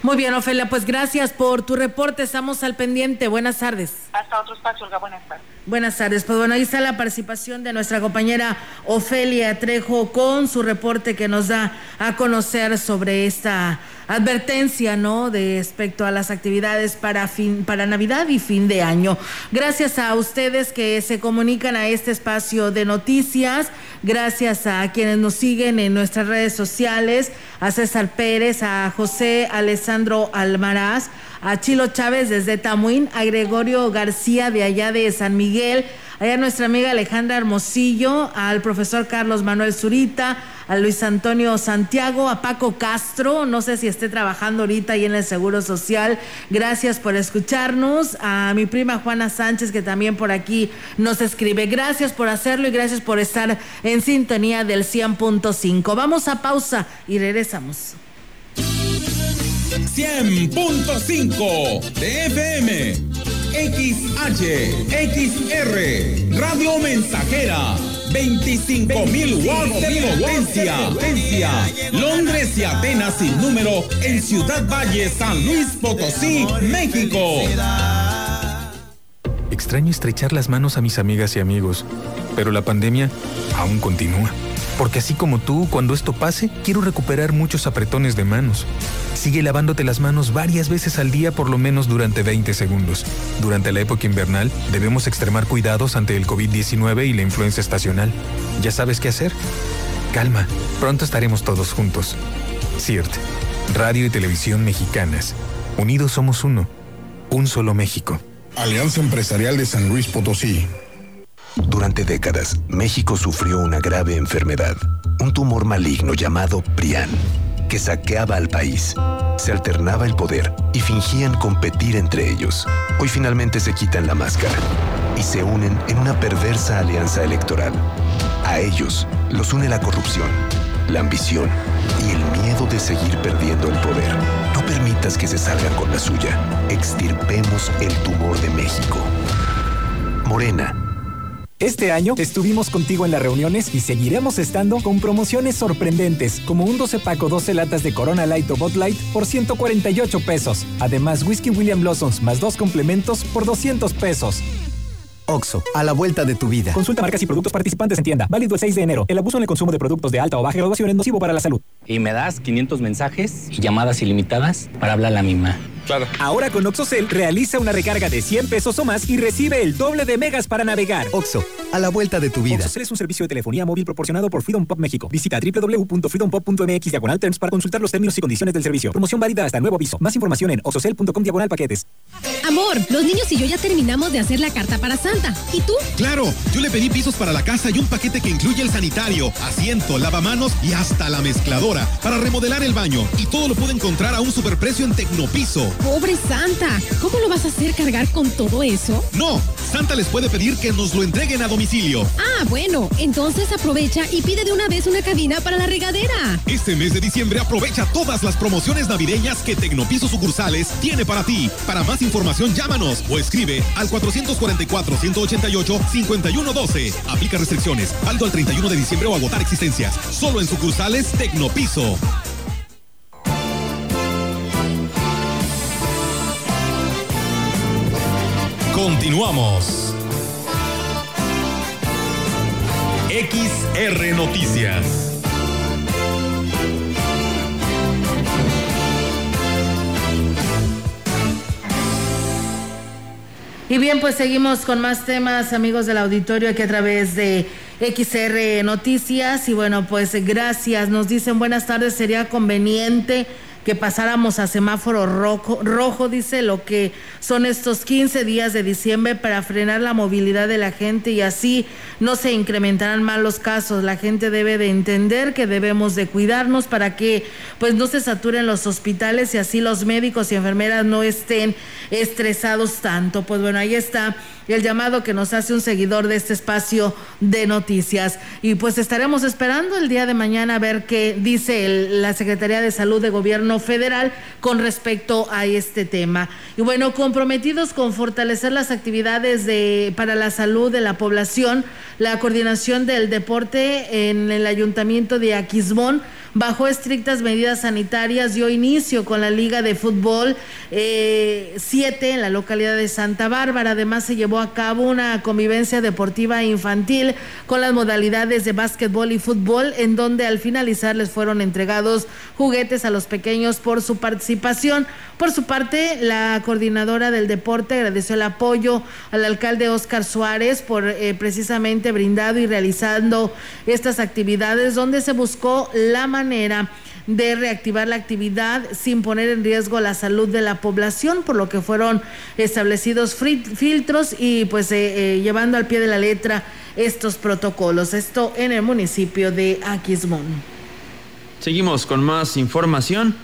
Muy bien, Ofelia, pues gracias por tu reporte, estamos al pendiente. Buenas tardes. Hasta otro espacio, Olga, buenas tardes. Buenas tardes. Pues bueno, ahí está la participación de nuestra compañera Ofelia Trejo con su reporte que nos da a conocer sobre esta advertencia, ¿no? De respecto a las actividades para fin, para Navidad y fin de año. Gracias a ustedes que se comunican a este espacio de noticias, gracias a quienes nos siguen en nuestras redes sociales, a César Pérez, a José Alessandro Almaraz, a Chilo Chávez desde Tamuín, a Gregorio García de allá de San Miguel, allá nuestra amiga Alejandra Hermosillo, al profesor Carlos Manuel Zurita, a Luis Antonio Santiago, a Paco Castro, no sé si esté trabajando ahorita ahí en el Seguro Social. Gracias por escucharnos. A mi prima Juana Sánchez, que también por aquí nos escribe. Gracias por hacerlo y gracias por estar en sintonía del 100.5. Vamos a pausa y regresamos. 100.5 de FM, XH, XR, Radio Mensajera, 25.000 watts de potencia, Londres y Atenas sin número en Ciudad Valle, San Luis Potosí, México. Extraño estrechar las manos a mis amigas y amigos, pero la pandemia aún continúa. Porque así como tú, cuando esto pase, quiero recuperar muchos apretones de manos. Sigue lavándote las manos varias veces al día por lo menos durante 20 segundos. Durante la época invernal, debemos extremar cuidados ante el COVID-19 y la influenza estacional. ¿Ya sabes qué hacer? Calma, pronto estaremos todos juntos. CIRT, Radio y Televisión Mexicanas. Unidos somos uno. Un solo México. Alianza Empresarial de San Luis Potosí. Durante décadas, México sufrió una grave enfermedad, un tumor maligno llamado PRIAN, que saqueaba al país. Se alternaba el poder y fingían competir entre ellos. Hoy finalmente se quitan la máscara y se unen en una perversa alianza electoral. A ellos los une la corrupción, la ambición y el miedo de seguir perdiendo el poder. No permitas que se salgan con la suya. Extirpemos el tumor de México. Morena este año estuvimos contigo en las reuniones y seguiremos estando con promociones sorprendentes, como un 12 paco 12 latas de Corona Light o Bot Light por 148 pesos. Además, Whisky William Blossoms más dos complementos por 200 pesos. Oxo, a la vuelta de tu vida. Consulta marcas y productos participantes en tienda. Válido el 6 de enero. El abuso en el consumo de productos de alta o baja graduación es nocivo para la salud. Y me das 500 mensajes y llamadas ilimitadas para hablar a la misma. Claro. Ahora con OxoCell realiza una recarga de 100 pesos o más y recibe el doble de megas para navegar. Oxo, a la vuelta de tu vida. OxoCell es un servicio de telefonía móvil proporcionado por Freedom Pop México. Visita www.freedompop.mx diagonal terms para consultar los términos y condiciones del servicio. Promoción válida hasta nuevo aviso. Más información en oxocell.com diagonal paquetes. Amor, los niños y yo ya terminamos de hacer la carta para Santa. ¿Y tú? Claro, yo le pedí pisos para la casa y un paquete que incluye el sanitario, asiento, lavamanos y hasta la mezcladora para remodelar el baño. Y todo lo puede encontrar a un superprecio en Tecnopiso. Pobre Santa, ¿cómo lo vas a hacer cargar con todo eso? No, Santa les puede pedir que nos lo entreguen a domicilio. Ah, bueno, entonces aprovecha y pide de una vez una cabina para la regadera. Este mes de diciembre aprovecha todas las promociones navideñas que Tecnopiso Sucursales tiene para ti. Para más información llámanos o escribe al 444-188-5112. Aplica restricciones, válido al 31 de diciembre o agotar existencias. Solo en sucursales Tecnopiso. Continuamos. XR Noticias. Y bien, pues seguimos con más temas, amigos del auditorio, aquí a través de XR Noticias. Y bueno, pues gracias. Nos dicen buenas tardes, sería conveniente que pasáramos a semáforo rojo, rojo, dice, lo que son estos 15 días de diciembre para frenar la movilidad de la gente y así no se incrementarán más los casos. La gente debe de entender que debemos de cuidarnos para que pues no se saturen los hospitales y así los médicos y enfermeras no estén estresados tanto. Pues bueno, ahí está el llamado que nos hace un seguidor de este espacio de noticias. Y pues estaremos esperando el día de mañana a ver qué dice la Secretaría de Salud de Gobierno Federal con respecto a este tema. Y bueno, comprometidos con fortalecer las actividades de, para la salud de la población, la coordinación del deporte en el Ayuntamiento de Aquismón bajo estrictas medidas sanitarias, dio inicio con la Liga de Fútbol 7 eh, en la localidad de Santa Bárbara. Además, se llevó a cabo una convivencia deportiva infantil con las modalidades de básquetbol y fútbol, en donde al finalizar les fueron entregados juguetes a los pequeños por su participación. Por su parte, la coordinadora del deporte agradeció el apoyo al alcalde Oscar Suárez por eh, precisamente brindado y realizando estas actividades donde se buscó la manera de reactivar la actividad sin poner en riesgo la salud de la población, por lo que fueron establecidos filtros y pues eh, eh, llevando al pie de la letra estos protocolos. Esto en el municipio de Aquismón. Seguimos con más información.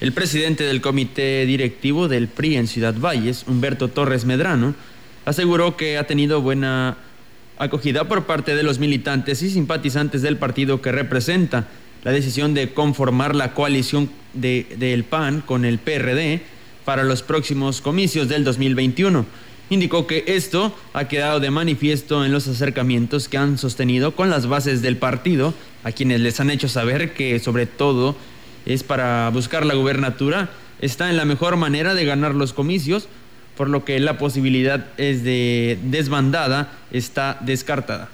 El presidente del comité directivo del PRI en Ciudad Valles, Humberto Torres Medrano, aseguró que ha tenido buena acogida por parte de los militantes y simpatizantes del partido que representa la decisión de conformar la coalición del PAN con el PRD para los próximos comicios del 2021. Indicó que esto ha quedado de manifiesto en los acercamientos que han sostenido con las bases del partido, a quienes les han hecho saber que sobre todo es para buscar la gubernatura, está en la mejor manera de ganar los comicios, por lo que la posibilidad es de desbandada está descartada.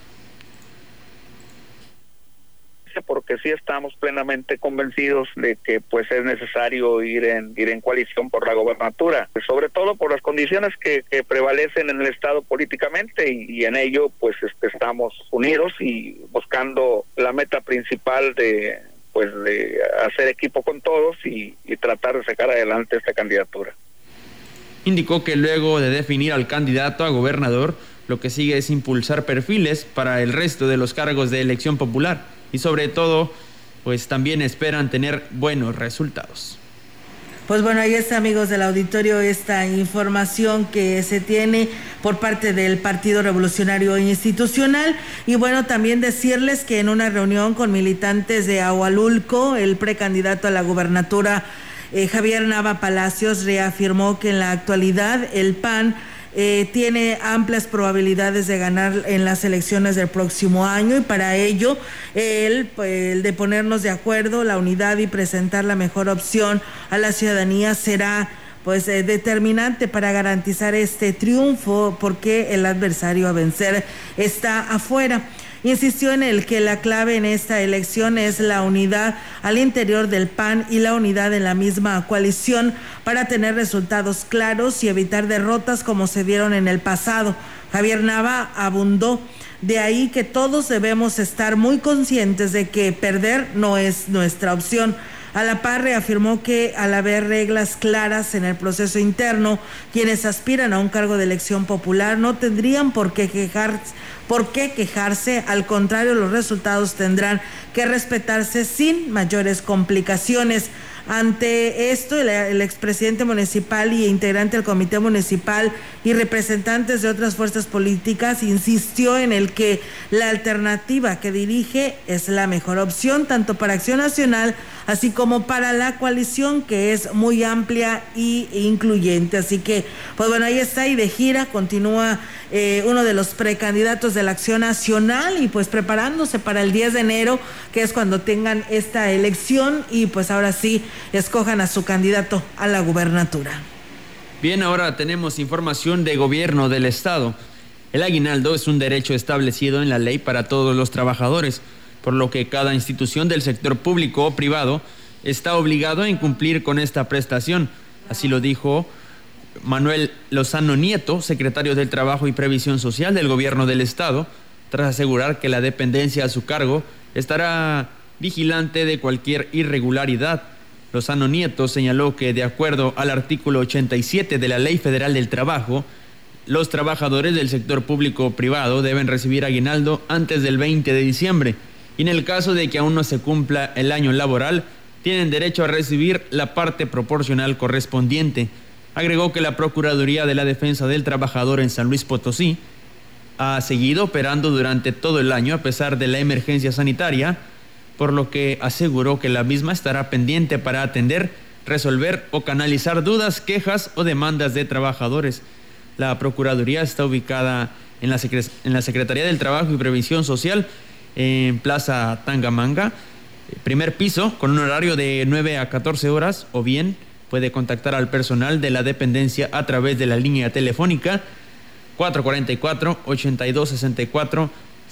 Porque sí estamos plenamente convencidos de que pues es necesario ir en ir en coalición por la gobernatura, sobre todo por las condiciones que, prevalecen en el estado políticamente y, en ello pues este, estamos unidos y buscando la meta principal de pues de hacer equipo con todos y, y tratar de sacar adelante esta candidatura. Indicó que luego de definir al candidato a gobernador, lo que sigue es impulsar perfiles para el resto de los cargos de elección popular y sobre todo, pues también esperan tener buenos resultados. Pues bueno, ahí está, amigos del auditorio, esta información que se tiene por parte del Partido Revolucionario Institucional. Y bueno, también decirles que en una reunión con militantes de Agualulco, el precandidato a la gubernatura, eh, Javier Nava Palacios, reafirmó que en la actualidad el PAN eh, tiene amplias probabilidades de ganar en las elecciones del próximo año y para ello el, pues, el de ponernos de acuerdo, la unidad y presentar la mejor opción a la ciudadanía será pues eh, determinante para garantizar este triunfo porque el adversario a vencer está afuera. Insistió en el que la clave en esta elección es la unidad al interior del PAN y la unidad en la misma coalición para tener resultados claros y evitar derrotas como se dieron en el pasado. Javier Nava abundó. De ahí que todos debemos estar muy conscientes de que perder no es nuestra opción. A la par reafirmó que al haber reglas claras en el proceso interno, quienes aspiran a un cargo de elección popular no tendrían por qué quejarse ¿Por qué quejarse? Al contrario, los resultados tendrán que respetarse sin mayores complicaciones. Ante esto, el, expresidente municipal y integrante del comité municipal y representantes de otras fuerzas políticas insistió en el que la alternativa que dirige es la mejor opción, tanto para Acción Nacional así como para la coalición que es muy amplia y incluyente. Así que, pues bueno, ahí está y de gira continúa eh, uno de los precandidatos de la Acción Nacional y pues preparándose para el 10 de enero, que es cuando tengan esta elección y pues ahora sí escojan a su candidato a la gubernatura. Bien, ahora tenemos información de gobierno del Estado. El aguinaldo es un derecho establecido en la ley para todos los trabajadores por lo que cada institución del sector público o privado está obligado a incumplir con esta prestación. Así lo dijo Manuel Lozano Nieto, secretario del Trabajo y Previsión Social del Gobierno del Estado, tras asegurar que la dependencia a su cargo estará vigilante de cualquier irregularidad. Lozano Nieto señaló que, de acuerdo al artículo 87 de la Ley Federal del Trabajo, los trabajadores del sector público o privado deben recibir aguinaldo antes del 20 de diciembre y en el caso de que aún no se cumpla el año laboral, tienen derecho a recibir la parte proporcional correspondiente. Agregó que la Procuraduría de la Defensa del Trabajador en San Luis Potosí ha seguido operando durante todo el año a pesar de la emergencia sanitaria, por lo que aseguró que la misma estará pendiente para atender, resolver o canalizar dudas, quejas o demandas de trabajadores. La Procuraduría está ubicada en la, Secretaría del Trabajo y Previsión Social en Plaza Tangamanga, primer piso, con un horario de 9 a 14 horas, o bien puede contactar al personal de la dependencia a través de la línea telefónica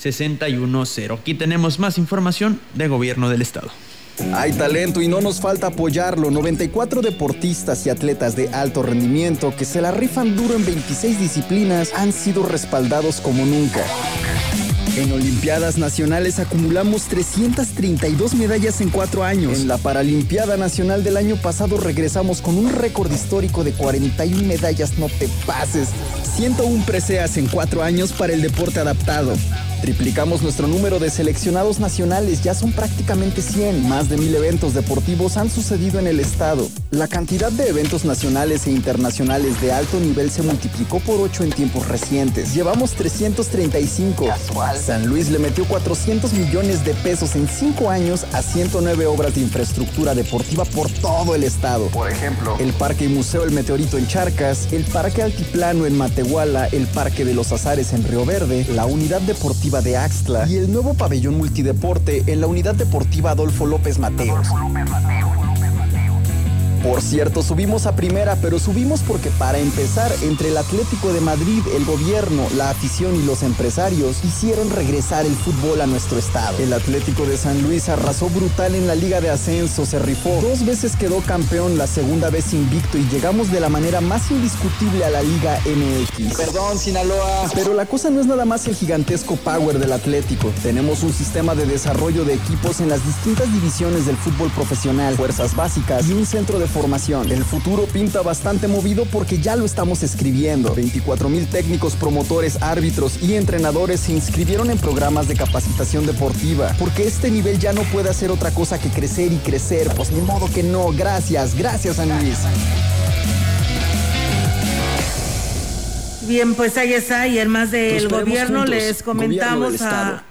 444-8264-610. Aquí tenemos más información de gobierno del estado. Hay talento y no nos falta apoyarlo. 94 deportistas y atletas de alto rendimiento que se la rifan duro en 26 disciplinas han sido respaldados como nunca. En Olimpiadas Nacionales acumulamos 332 medallas en cuatro años. En la Paralimpiada Nacional del año pasado regresamos con un récord histórico de 41 medallas, no te pases. 101 preseas en cuatro años para el deporte adaptado. Triplicamos nuestro número de seleccionados nacionales, ya son prácticamente 100. Más de mil eventos deportivos han sucedido en el estado. La cantidad de eventos nacionales e internacionales de alto nivel se multiplicó por 8 en tiempos recientes. Llevamos 335. San Luis le metió 400 millones de pesos en 5 años a 109 obras de infraestructura deportiva por todo el estado. Por ejemplo, el Parque y Museo El Meteorito en Charcas, el Parque Altiplano en Matehuala, el Parque de los Azares en Río Verde, la Unidad Deportiva de Axtla y el nuevo pabellón multideporte en la Unidad Deportiva Adolfo López Mateos. Por cierto, subimos a primera, pero subimos porque para empezar, entre el Atlético de Madrid, el gobierno, la afición y los empresarios hicieron regresar el fútbol a nuestro estado. El Atlético de San Luis arrasó brutal en la Liga de Ascenso, se rifó. Dos veces quedó campeón, la segunda vez invicto y llegamos de la manera más indiscutible a la Liga MX. Perdón, Sinaloa. Pero la cosa no es nada más el gigantesco power del Atlético. Tenemos un sistema de desarrollo de equipos en las distintas divisiones del fútbol profesional, fuerzas básicas y un centro de El futuro pinta bastante movido porque ya lo estamos escribiendo. 24 mil técnicos, promotores, árbitros y entrenadores se inscribieron en programas de capacitación deportiva. Porque este nivel ya no puede hacer otra cosa que crecer y crecer. Pues ni modo que no. Gracias, gracias San Luis. Bien, pues ahí está, y en más del gobierno les comentamos a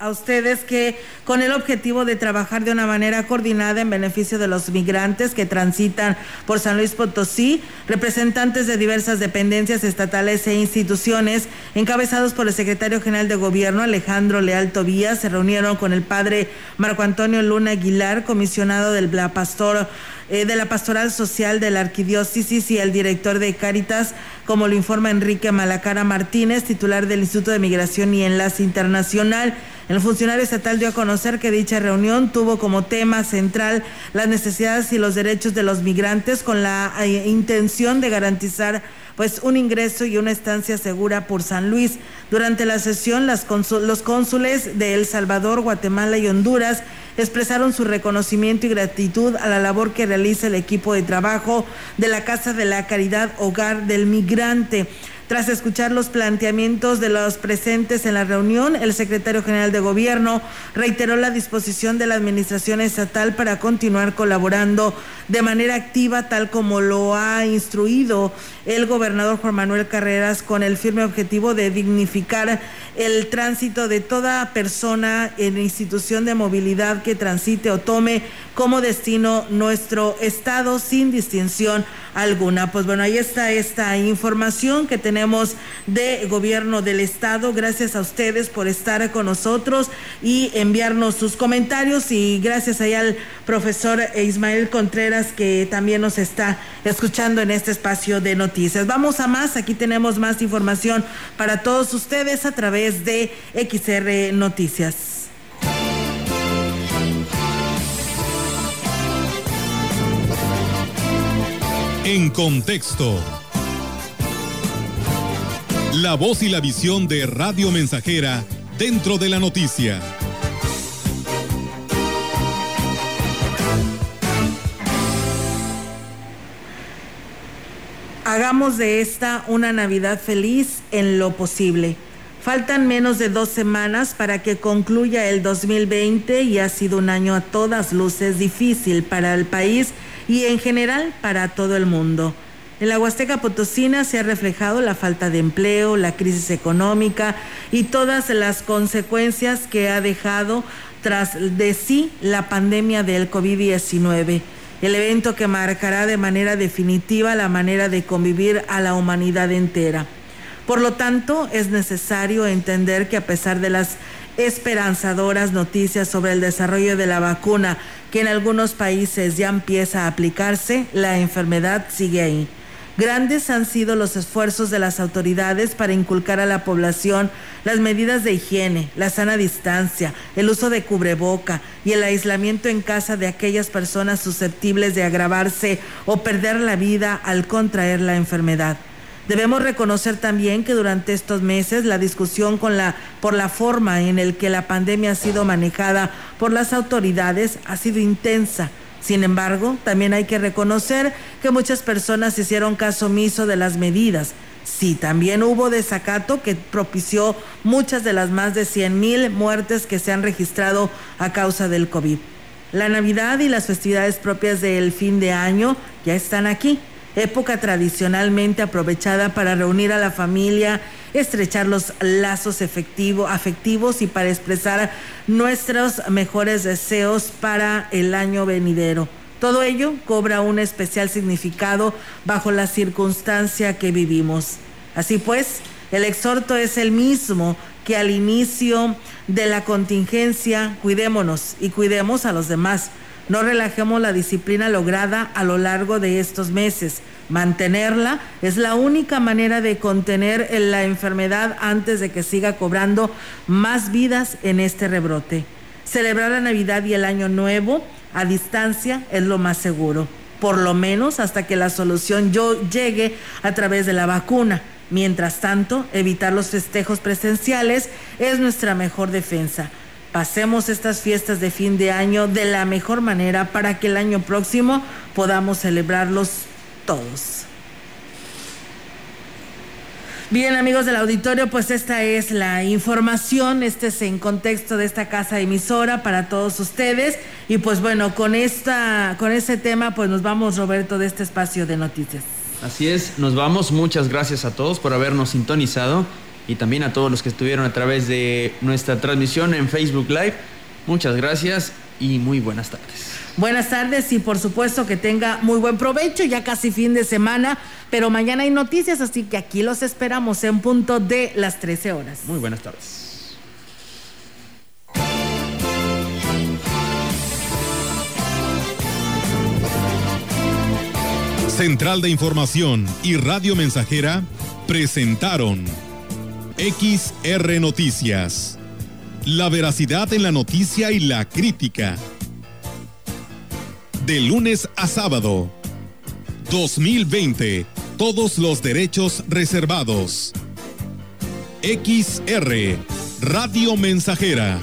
a ustedes que con el objetivo de trabajar de una manera coordinada en beneficio de los migrantes que transitan por San Luis Potosí, representantes de diversas dependencias estatales e instituciones, encabezados por el secretario general de gobierno Alejandro Leal Tobías, se reunieron con el padre Marco Antonio Luna Aguilar, comisionado del Pastor eh, de la Pastoral Social de la Arquidiócesis y el director de Cáritas, como lo informa Enrique Malacara Martínez, titular del Instituto de Migración y Enlace Internacional. El funcionario estatal dio a conocer que dicha reunión tuvo como tema central las necesidades y los derechos de los migrantes con la eh, intención de garantizar pues un ingreso y una estancia segura por San Luis. Durante la sesión, los cónsules de El Salvador, Guatemala y Honduras expresaron su reconocimiento y gratitud a la labor que realiza el equipo de trabajo de la Casa de la Caridad Hogar del Migrante. Tras escuchar los planteamientos de los presentes en la reunión, el secretario general de Gobierno reiteró la disposición de la Administración Estatal para continuar colaborando de manera activa, tal como lo ha instruido el gobernador Juan Manuel Carreras, con el firme objetivo de dignificar el tránsito de toda persona en institución de movilidad que transite o tome como destino nuestro estado sin distinción alguna. Pues bueno, ahí está esta información que tenemos de gobierno del estado. Gracias a ustedes por estar con nosotros y enviarnos sus comentarios y gracias ahí al profesor Ismael Contreras que también nos está escuchando en este espacio de noticias. Vamos a más, aquí tenemos más información para todos ustedes a través de XR Noticias. En contexto. La voz y la visión de Radio Mensajera dentro de la noticia. Hagamos de esta una Navidad feliz en lo posible. Faltan menos de dos semanas para que concluya el 2020 y ha sido un año a todas luces difícil para el país y en general para todo el mundo. En la Huasteca Potosina se ha reflejado la falta de empleo, la crisis económica y todas las consecuencias que ha dejado tras de sí la pandemia del COVID-19, el evento que marcará de manera definitiva la manera de convivir a la humanidad entera. Por lo tanto, es necesario entender que a pesar de las esperanzadoras noticias sobre el desarrollo de la vacuna, que en algunos países ya empieza a aplicarse, la enfermedad sigue ahí. Grandes han sido los esfuerzos de las autoridades para inculcar a la población las medidas de higiene, la sana distancia, el uso de cubreboca y el aislamiento en casa de aquellas personas susceptibles de agravarse o perder la vida al contraer la enfermedad. Debemos reconocer también que durante estos meses la discusión por la forma en el que la pandemia ha sido manejada por las autoridades ha sido intensa. Sin embargo, también hay que reconocer que muchas personas hicieron caso omiso de las medidas. Sí, también hubo desacato que propició muchas de las más de 100 mil muertes que se han registrado a causa del COVID. La Navidad y las festividades propias del fin de año ya están aquí época tradicionalmente aprovechada para reunir a la familia, estrechar los lazos afectivos y para expresar nuestros mejores deseos para el año venidero. Todo ello cobra un especial significado bajo la circunstancia que vivimos. Así pues, el exhorto es el mismo que al inicio de la contingencia, cuidémonos y cuidemos a los demás no relajemos la disciplina lograda a lo largo de estos meses. Mantenerla es la única manera de contener la enfermedad antes de que siga cobrando más vidas en este rebrote. Celebrar la Navidad y el Año Nuevo a distancia es lo más seguro, por lo menos hasta que la solución llegue a través de la vacuna. Mientras tanto, evitar los festejos presenciales es nuestra mejor defensa pasemos estas fiestas de fin de año de la mejor manera para que el año próximo podamos celebrarlos todos. Bien, amigos del auditorio, pues esta es la información, este es en contexto de esta casa emisora para todos ustedes. Y pues bueno, con esta, con este tema, pues nos vamos, Roberto, de este espacio de noticias. Así es, nos vamos. Muchas gracias a todos por habernos sintonizado y también a todos los que estuvieron a través de nuestra transmisión en Facebook Live. Muchas gracias y muy buenas tardes. Buenas tardes y por supuesto que tenga muy buen provecho, ya casi fin de semana, pero mañana hay noticias, así que aquí los esperamos en punto de las 13 horas. Muy buenas tardes. Central de Información y Radio Mensajera presentaron XR Noticias. La veracidad en la noticia y la crítica. De lunes a sábado. 2020. Todos los derechos reservados. XR. Radio Mensajera